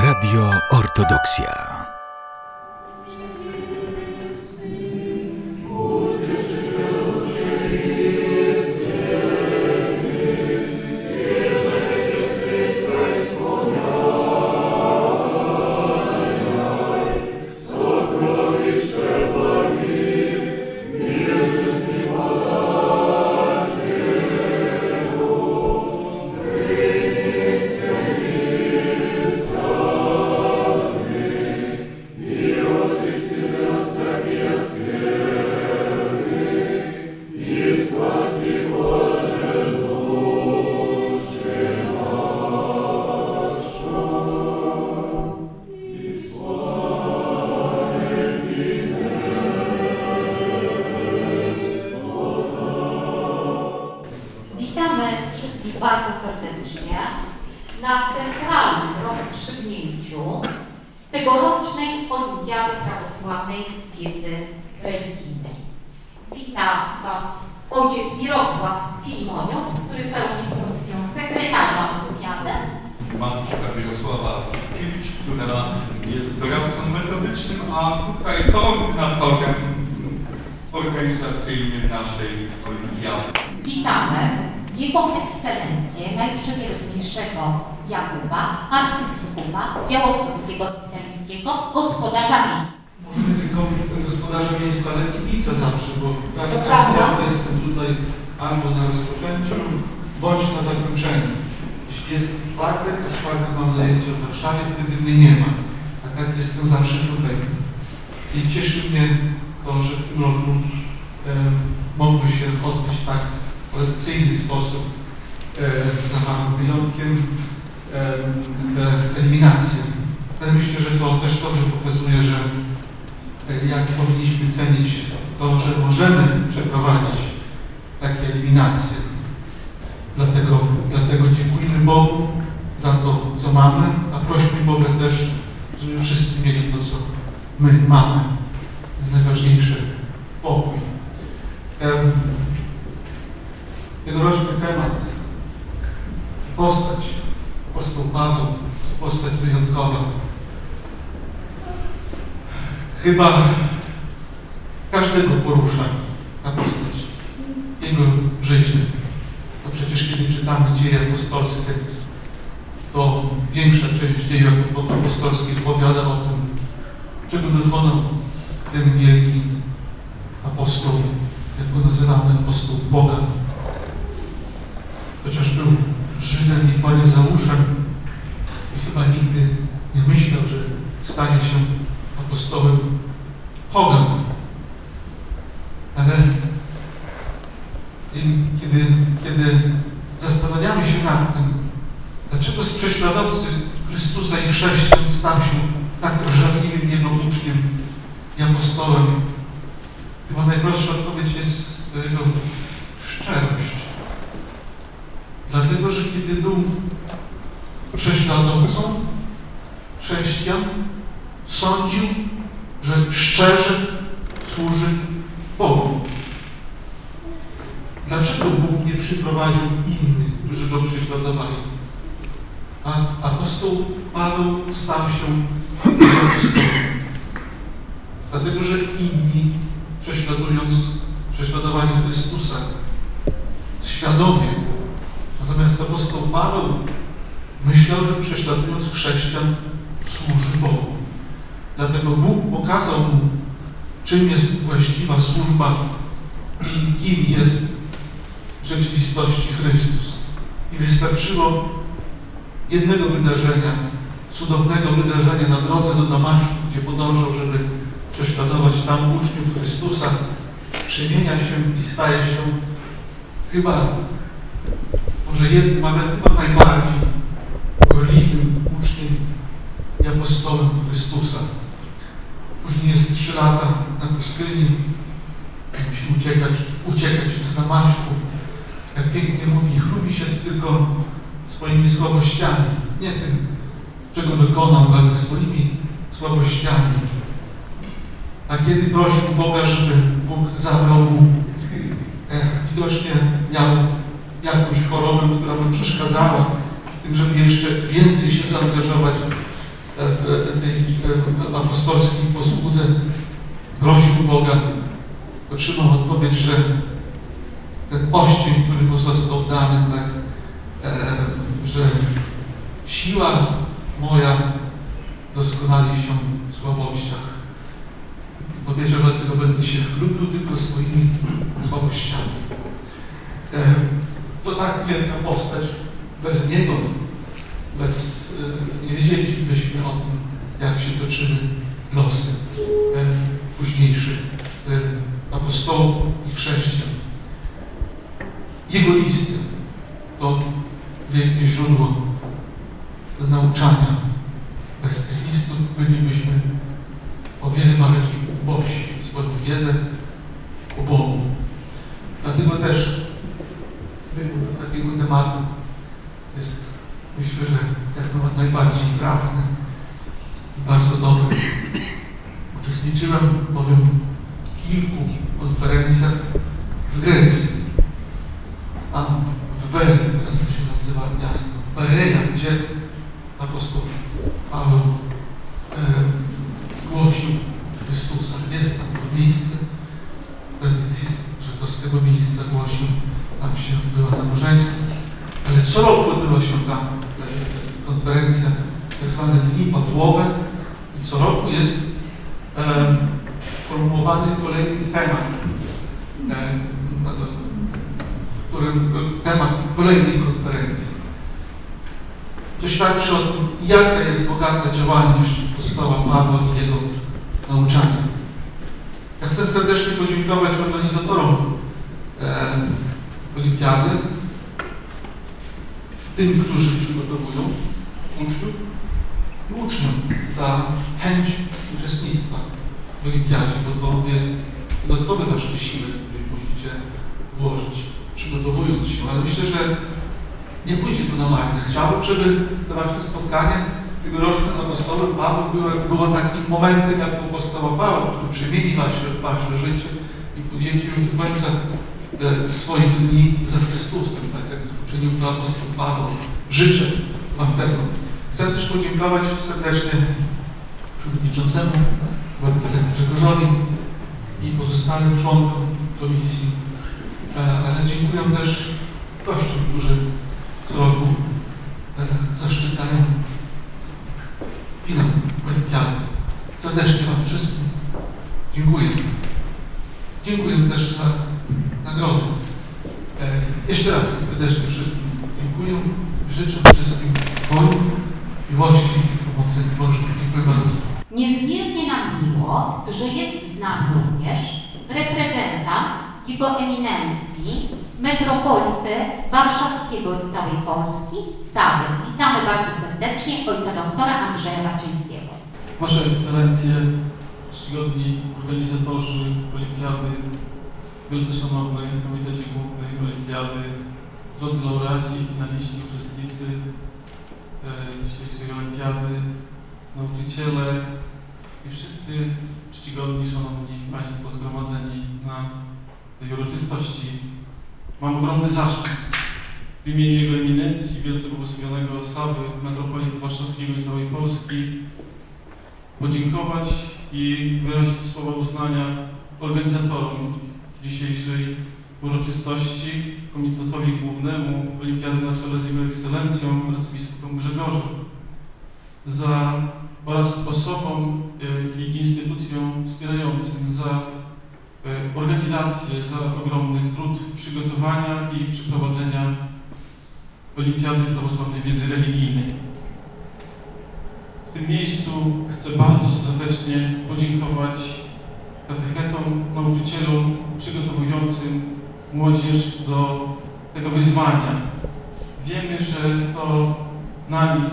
Radio Ortodoxia. Która jest doradcą metodycznym, a tutaj koordynatorem organizacyjnym naszej olimpiady. Witamy Jego Ekscelencję Najprzewięźniejszego Jakuba, arcybiskupa Białostockiego Wileńskiego, gospodarza miejsc. Może nie tylko gospodarza miejsca, ale kibica zawsze, bo prawie każdy rok jestem tutaj albo na rozpoczęciu, bądź na zakończeniu. Jeśli jest czwartek, to czwartek mam zajęcie w Warszawie, wtedy mnie nie ma. A tak jestem zawsze tutaj. I cieszy mnie to, że w tym roku e, mogły się odbyć tak tradycyjny sposób, e, za małym wyjątkiem, e, te eliminacje. Ale myślę, że to też dobrze pokazuje, że e, jak powinniśmy cenić to, że możemy przeprowadzić takie eliminacje. Dlatego, dlatego Bogu za to, co mamy, a prośmy Boga też, żeby wszyscy mieli to, co my mamy. Najważniejsze pokój. Em, Tegoroczny temat postać apostoł Paweł, postać wyjątkowa. Chyba każdego porusza ta postać, jego życie. No przecież kiedy czytamy dzieje apostolskie, to większa część dziejów apostolskich opowiada o tym, czego dokonał ten wielki apostoł, jak go nazywamy, apostoł Boga. Chociaż był Żydem i faryzeuszem i chyba nigdy nie myślał, że stanie się apostołem pogan. Ale kiedy, kiedy zastanawiamy się nad tym, dlaczego z prześladowcy Chrystusa i chrześcijan stał się tak żarliwym Jego uczniem i apostołem, chyba najprostsza odpowiedź jest Jego szczerość. Dlatego, że kiedy był prześladowcą chrześcijan, sądził, że szczerze służy Bogu. Dlaczego Bóg nie przyprowadził innych, którzy go prześladowali? A apostoł Paweł stał się apostołem. Dlatego, że inni, prześladując, prześladowali Chrystusa świadomie, Natomiast apostoł Paweł myślał, że prześladując chrześcijan służy Bogu. Dlatego Bóg pokazał mu, czym jest właściwa służba i kim jest rzeczywistości Chrystus. I wystarczyło jednego wydarzenia, cudownego wydarzenia na drodze do Damaszku, gdzie podążał, żeby prześladować tam uczniów Chrystusa, przemienia się i staje się chyba może jednym, ale chyba najbardziej gorliwym uczniem i apostołem Chrystusa. Później jest trzy lata na pustyni, musi uciekać, uciekać z Damaszku. Jak pięknie mówi, chlubi się tylko swoimi słabościami, nie tym, czego dokonał, ale swoimi słabościami. A kiedy prosił Boga, żeby Bóg zabrał mu, e, widocznie miał jakąś chorobę, która mu przeszkadzała, tym, żeby jeszcze więcej się zaangażować w tej apostolskiej posłudze prosił Boga, otrzymał odpowiedź, że ten oścień, który mu został dany, tak, e, że siła moja doskonali się w słabościach. Powiedział, dlatego będę się chlubił tylko swoimi słabościami. E, to tak wielka postać, bez niego, bez, e, nie wiedzielibyśmy o tym, jak się toczyły losy e, późniejszych e, apostołów i chrześcijan. Jego listy to wielkie źródło do nauczania. Bez tych listów bylibyśmy o wiele bardziej ubożsi w swoją wiedzę o Bogu. Dlatego też wybór takiego tematu jest, myślę, że jak najbardziej trafny i bardzo dobry. Uczestniczyłem bowiem w kilku konferencjach w Grecji. Tam w Weli, teraz to się nazywa miasto, Bereja, gdzie apostoł Paweł e, głosił Chrystusa. Jest tam to miejsce w tradycji, że to z tego miejsca głosił, tam się odbyła nabożeństwo. Ale co roku odbyła się tam e, konferencja, tak zwane Pawłowe i co roku jest e, formułowany kolejny temat, e, którym temat kolejnej konferencji. To świadczy o tym, jaka jest bogata działalność apostoła Pawła i jego nauczania. Ja chcę serdecznie podziękować organizatorom e, olimpiady, tym, którzy przygotowują uczniów i uczniom za chęć uczestnictwa w olimpiadzie, bo to jest dodatkowy wasz wysiłek, który musicie włożyć, przygotowując się. Ale myślę, że nie pójdzie to na marne. Chciałbym, żeby to wasze spotkanie tegoroczne z apostołem Pawłem było, było takim momentem jak u apostoła Pawła, który przemieni wasze, wasze życie i pójdziecie już do końca e, swoich dni za Chrystusem, tak jak uczynił to apostoł Paweł. Życzę wam tego. Chcę też podziękować serdecznie przewodniczącemu władcy Grzegorzowi i pozostałym członkom komisji, E, ale dziękuję też gościom, którzy co roku e, zaszczycają finał olimpiady. Serdecznie Wam wszystkim dziękuję. Dziękuję też za nagrodę. E, jeszcze raz serdecznie wszystkim dziękuję. Życzę wszystkim pokoju, miłości i pomocy Bożej. Dziękuję bardzo. Niezmiernie nam miło, że jest z nami również reprezentant Jego Eminencji, metropolity warszawskiego i całej Polski, Sawy. Witamy bardzo serdecznie ojca doktora Andrzeja Baczyńskiego. Wasze Ekscelencje, czcigodni organizatorzy Olimpiady, wielce szanowny Komitecie Głównej Olimpiady, drodzy laureaci, finaliści, uczestnicy dzisiejszej Olimpiady, nauczyciele i wszyscy czcigodni, szanowni Państwo zgromadzeni na tej uroczystości. Mam ogromny zaszczyt w imieniu Jego Eminencji, wielce błogosławionego Sawy, metropolity warszawskiego i całej Polski, podziękować i wyrazić słowa uznania organizatorom dzisiejszej uroczystości, Komitetowi Głównemu Olimpiady na czele z Jego Ekscelencją, arcybiskupem Grzegorzem, za oraz osobom y, i instytucjom wspierającym za y, organizację, za ogromny trud przygotowania i przeprowadzenia Olimpiady Prawosławnej Wiedzy Religijnej. W tym miejscu chcę bardzo serdecznie podziękować katechetom, nauczycielom przygotowującym młodzież do tego wyzwania. Wiemy, że to na nich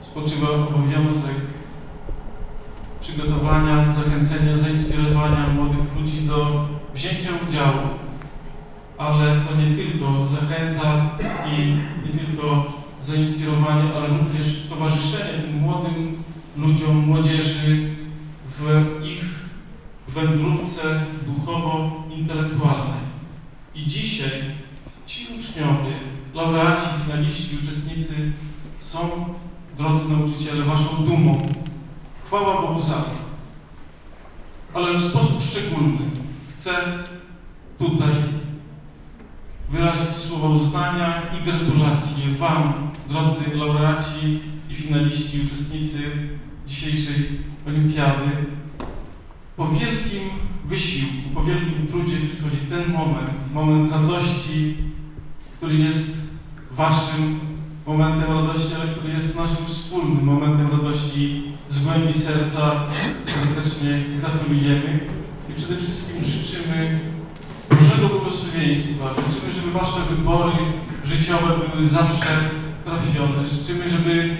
spoczywa obowiązek przygotowania, zachęcenia, zainspirowania młodych ludzi do wzięcia udziału, ale to nie tylko zachęta i nie tylko zainspirowanie, ale również towarzyszenie tym młodym ludziom, młodzieży w ich wędrówce duchowo-intelektualnej. I dzisiaj ci uczniowie, laureaci, finaliści, uczestnicy są drodzy nauczyciele, waszą dumą. Chwała Bogu za to. Ale w sposób szczególny chcę tutaj wyrazić słowa uznania i gratulacje Wam, drodzy laureaci i finaliści, uczestnicy dzisiejszej olimpiady. Po wielkim wysiłku, po wielkim trudzie przychodzi ten moment, moment radości, który jest Waszym momentem radości, ale który jest naszym wspólnym momentem radości z głębi serca. Serdecznie gratulujemy i przede wszystkim życzymy Bożego błogosławieństwa. Życzymy, żeby Wasze wybory życiowe były zawsze trafione. Życzymy, żeby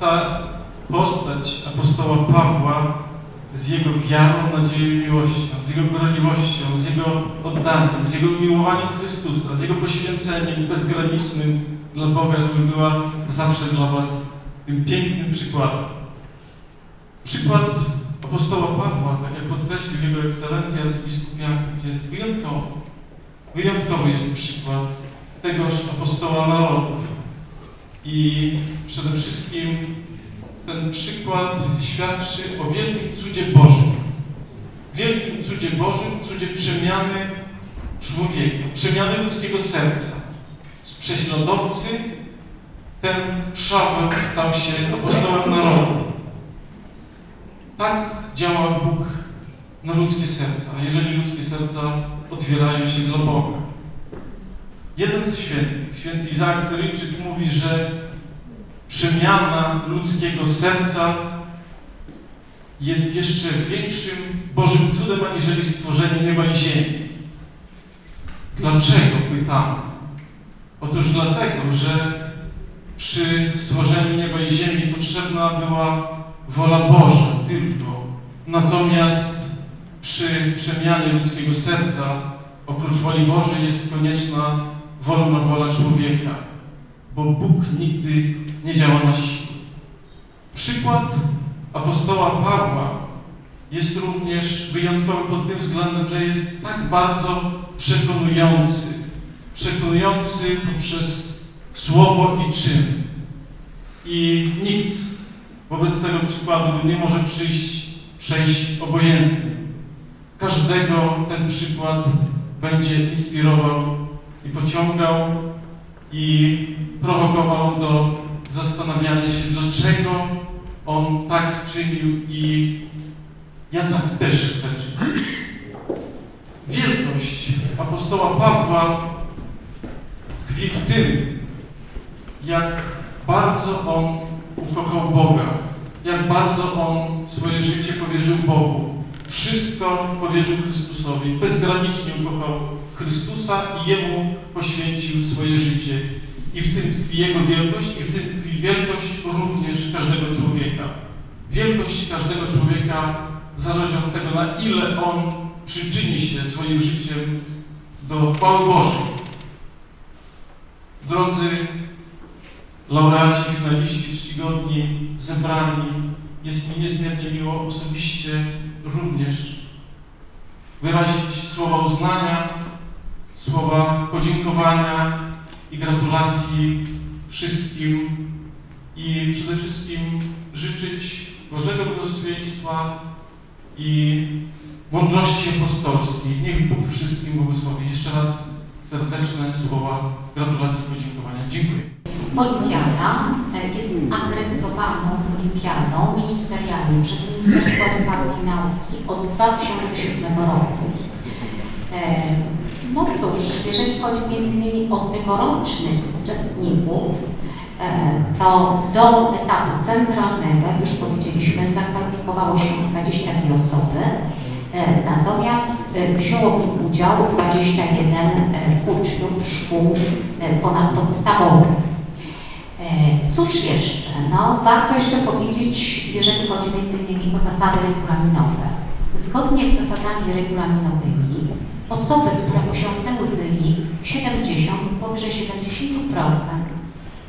ta postać apostoła Pawła z jego wiarą, nadzieją i miłością, z jego gorliwością, z jego oddaniem, z jego umiłowaniem Chrystusa, z jego poświęceniem bezgranicznym dla Boga, żeby była zawsze dla Was tym pięknym przykładem. Przykład apostoła Pawła, tak jak podkreślił jego ekscelencja arcybiskup Jakub, jest wyjątkowy. Wyjątkowy jest przykład tegoż apostoła narodów. I przede wszystkim ten przykład świadczy o wielkim cudzie Bożym. Wielkim cudzie Bożym, cudzie przemiany człowieka, przemiany ludzkiego serca. Z prześladowcy ten Szaweł stał się apostołem narodów. Tak działa Bóg na ludzkie serca, jeżeli ludzkie serca otwierają się dla Boga. Jeden ze świętych, święty Izaak Syryjczyk mówi, że przemiana ludzkiego serca jest jeszcze większym Bożym cudem aniżeli stworzenie nieba i ziemi. Dlaczego? Pytamy. Otóż dlatego, że przy stworzeniu nieba i ziemi potrzebna była wola Boża tylko. Natomiast przy przemianie ludzkiego serca, oprócz woli Bożej, jest konieczna wolna wola człowieka, bo Bóg nigdy nie działa na siłę. Przykład apostoła Pawła jest również wyjątkowy pod tym względem, że jest tak bardzo przekonujący. Przekonujący poprzez słowo i czyn. I nikt wobec tego przykładu nie może przyjść, przejść obojętnie. Każdego ten przykład będzie inspirował i pociągał i prowokował do zastanawiania się, dlaczego on tak czynił i ja tak też chcę czynić. Wielkość apostoła Pawła tkwi w tym, jak bardzo on ukochał Boga, jak bardzo on swoje życie powierzył Bogu. Wszystko powierzył Chrystusowi, bezgranicznie ukochał Chrystusa i Jemu poświęcił swoje życie. I w tym tkwi Jego wielkość, i w tym tkwi wielkość również każdego człowieka. Wielkość każdego człowieka zależy od tego, na ile on przyczyni się swoim życiem do chwały Bożej. Drodzy laureaci, finaliści, czcigodni, zebrani, jest mi niezmiernie miło osobiście również wyrazić słowa uznania, słowa podziękowania i gratulacji wszystkim i przede wszystkim życzyć Bożego błogosławieństwa i mądrości apostolskiej. Niech Bóg wszystkim błogosławi. Jeszcze raz serdeczne słowa gratulacji i podziękowania. Dziękuję. Olimpiada e, jest akredytowaną olimpiadą ministerialnie przez Ministerstwo Edukacji i Nauki od 2007 roku. No cóż, jeżeli chodzi innymi o tegorocznych uczestników, e, to do etapu centralnego, jak już powiedzieliśmy, zakwalifikowało się 22 osoby, e, natomiast e, wzięło w nim udział 21 e, uczniów szkół ponadpodstawowych. Cóż jeszcze? No, warto jeszcze powiedzieć, jeżeli chodzi innymi o zasady regulaminowe. Zgodnie z zasadami regulaminowymi osoby, które osiągnęły wynik 70 lub powyżej 70%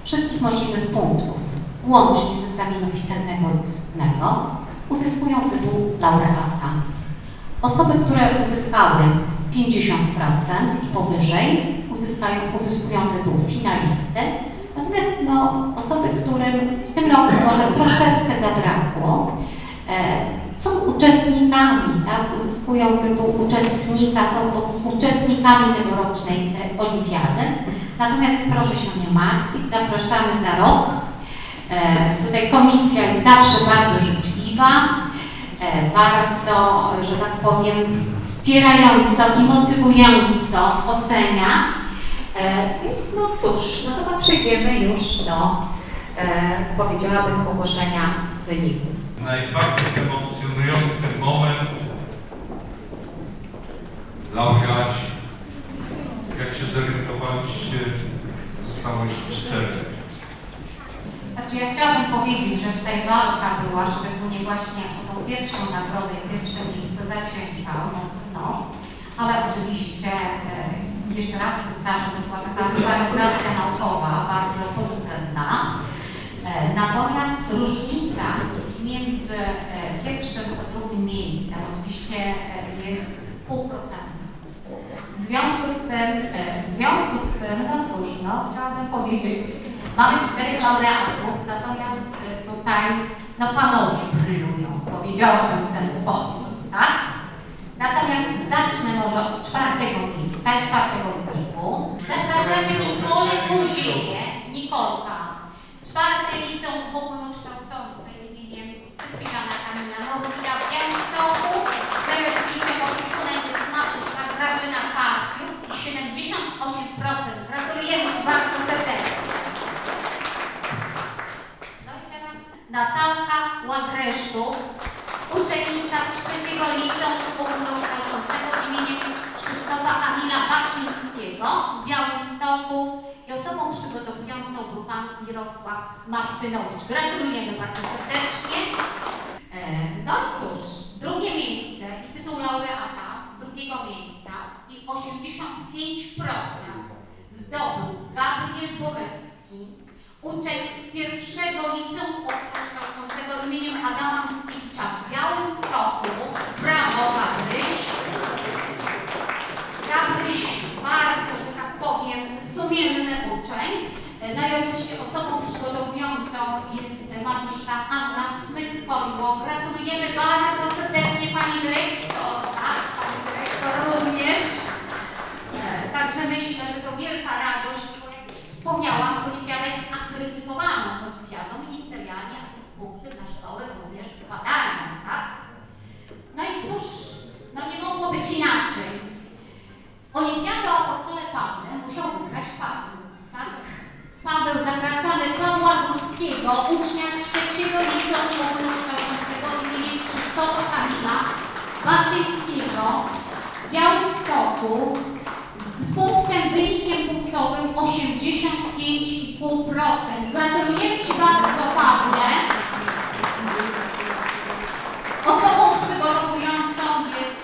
wszystkich możliwych punktów, łącznie z egzaminu pisemnego i ustnego, uzyskują tytuł laureata. Osoby, które uzyskały 50% i powyżej uzyskają, uzyskują tytuł finalisty, Natomiast no, osoby, którym w tym roku może troszeczkę zabrakło, e, uczestnikami, tak? uzyskują tytuł uczestnika, są uczestnikami tegorocznej e, olimpiady. Natomiast proszę się nie martwić, zapraszamy za rok. E, tutaj komisja jest zawsze bardzo życzliwa, e, bardzo, że tak powiem, wspierająco i motywująco ocenia. E, więc no cóż, no chyba przejdziemy już do, e, powiedziałabym, ogłoszenia wyników. Najbardziej emocjonujący moment laureaci. Jak się zorientowaliście, zostało ich cztery. Znaczy ja chciałabym powiedzieć, że tutaj walka była szczególnie właśnie o tą pierwszą nagrodę i pierwsze miejsce zacięta mocno, ale oczywiście e, jeszcze raz powtarzam, to była taka rywalizacja naukowa, bardzo pozytywna. E, natomiast różnica między e, pierwszym a drugim miejscem oczywiście e, jest pół procenta. W związku z tym, e, w związku z tym, no cóż, no chciałabym powiedzieć, mamy czterech laureatów, natomiast tutaj, no panowie brylują, powiedziałabym w ten sposób, tak? Natomiast zacznę może od czwartego miejsca czwartego wyniku. Zapraszacie Nikolę Kuzieję, Nikolka, czwarte liceum ogólnokształcące Cypriana Kamila Norwida w Białymstoku. No i oczywiście opiekunem jest Matuszka Grażyna Karpiuk i 78%. Gratulujemy Ci bardzo serdecznie. No i teraz Natalka Ławreszuk, uczennica trzeciego liceum ogólnokształcącego imieniem Krzysztofa Kamila Baczyńskiego w Białymstoku i osobą przygotowującą był Pan Mirosław Martynowicz. Gratulujemy bardzo serdecznie. E, No i cóż, drugie miejsce i tytuł laureata drugiego miejsca i 85% zdobył Gabriel Borecki, uczeń pierwszego liceum ogólnokształcącego imieniem Adama Mickiewicza w Białymstoku. Brawo, Gabryś! Gabryś bardzo, że tak powiem, sumienny uczeń. No i oczywiście osobą przygotowującą jest Mariuszka Anna Smyk-Kojło. Gratulujemy bardzo serdecznie Pani Dyrektor, tak? Pani Dyrektor również. E, Także myślę, że to wielka radość, bo jak już wspomniałam, olimpiada jest akredytowaną olimpiadą ministerialnie, a więc punkty na szkołę również wpadają, tak? No i cóż, no nie mogło być inaczej. Olimpiadę o stole Pawle musiał wygrać Paweł, tak? Paweł zapraszamy Pawła Górskiego, ucznia trzeciego liceum ogólnokształcącego imieniem Krzysztofa Kamila Baczyńskiego w Białymstoku z punktem, wynikiem punktowym 85,5%. Gratulujemy Ci bardzo, Pawle. Osobą przygotowującą jest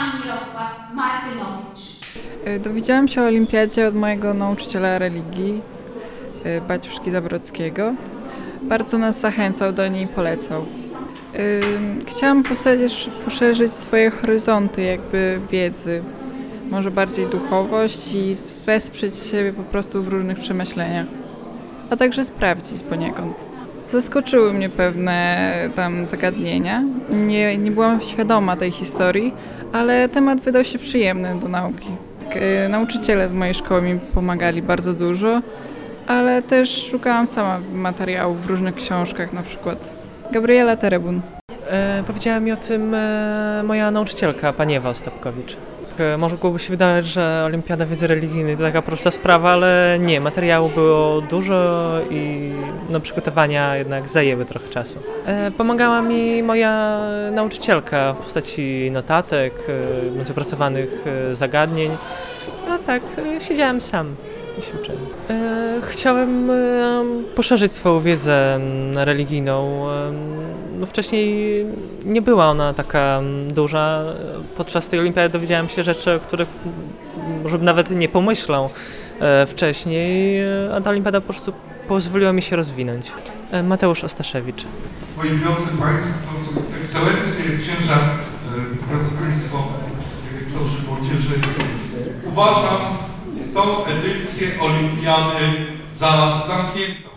oczywiście Pan Mirosław Martynowicz. Y, Dowiedziałam się o olimpiadzie od mojego nauczyciela religii, y, Baciuszki Zabrodzkiego. Bardzo nas zachęcał do niej polecał. Y, Chciałam poszerzyć swoje horyzonty jakby wiedzy, może bardziej duchowość i wesprzeć siebie po prostu w różnych przemyśleniach, a także sprawdzić poniekąd. Zaskoczyły mnie pewne tam zagadnienia. Nie, nie byłam świadoma tej historii, ale temat wydał się przyjemny do nauki. K- Nauczyciele z mojej szkoły mi pomagali bardzo dużo, ale też szukałam sama materiałów w różnych książkach, na przykład Gabriela Terebun. E, powiedziała mi o tym e, moja nauczycielka, pani Ewa Ostapkowicz. E, Mogłoby się wydawać, że Olimpiada Wiedzy Religijnej to taka prosta sprawa, ale nie, materiału było dużo i no, przygotowania jednak zajęły trochę czasu. E, Pomagała mi moja nauczycielka w postaci notatek, e, bądź opracowanych zagadnień, a tak siedziałem sam Chciałem poszerzyć swoją wiedzę religijną. No wcześniej nie była ona taka mm, duża. Podczas tej olimpiady dowiedziałem się rzeczy, o których może bym nawet nie pomyślał e, wcześniej, e, a ta olimpiada po prostu pozwoliła mi się rozwinąć. E, Mateusz Ostaszewicz. Moi drodzy Państwo, ekscelencje, księża, drodzy Państwo, dyrektorzy młodzieży, uważam tą edycję Olimpiady za zamkniętą.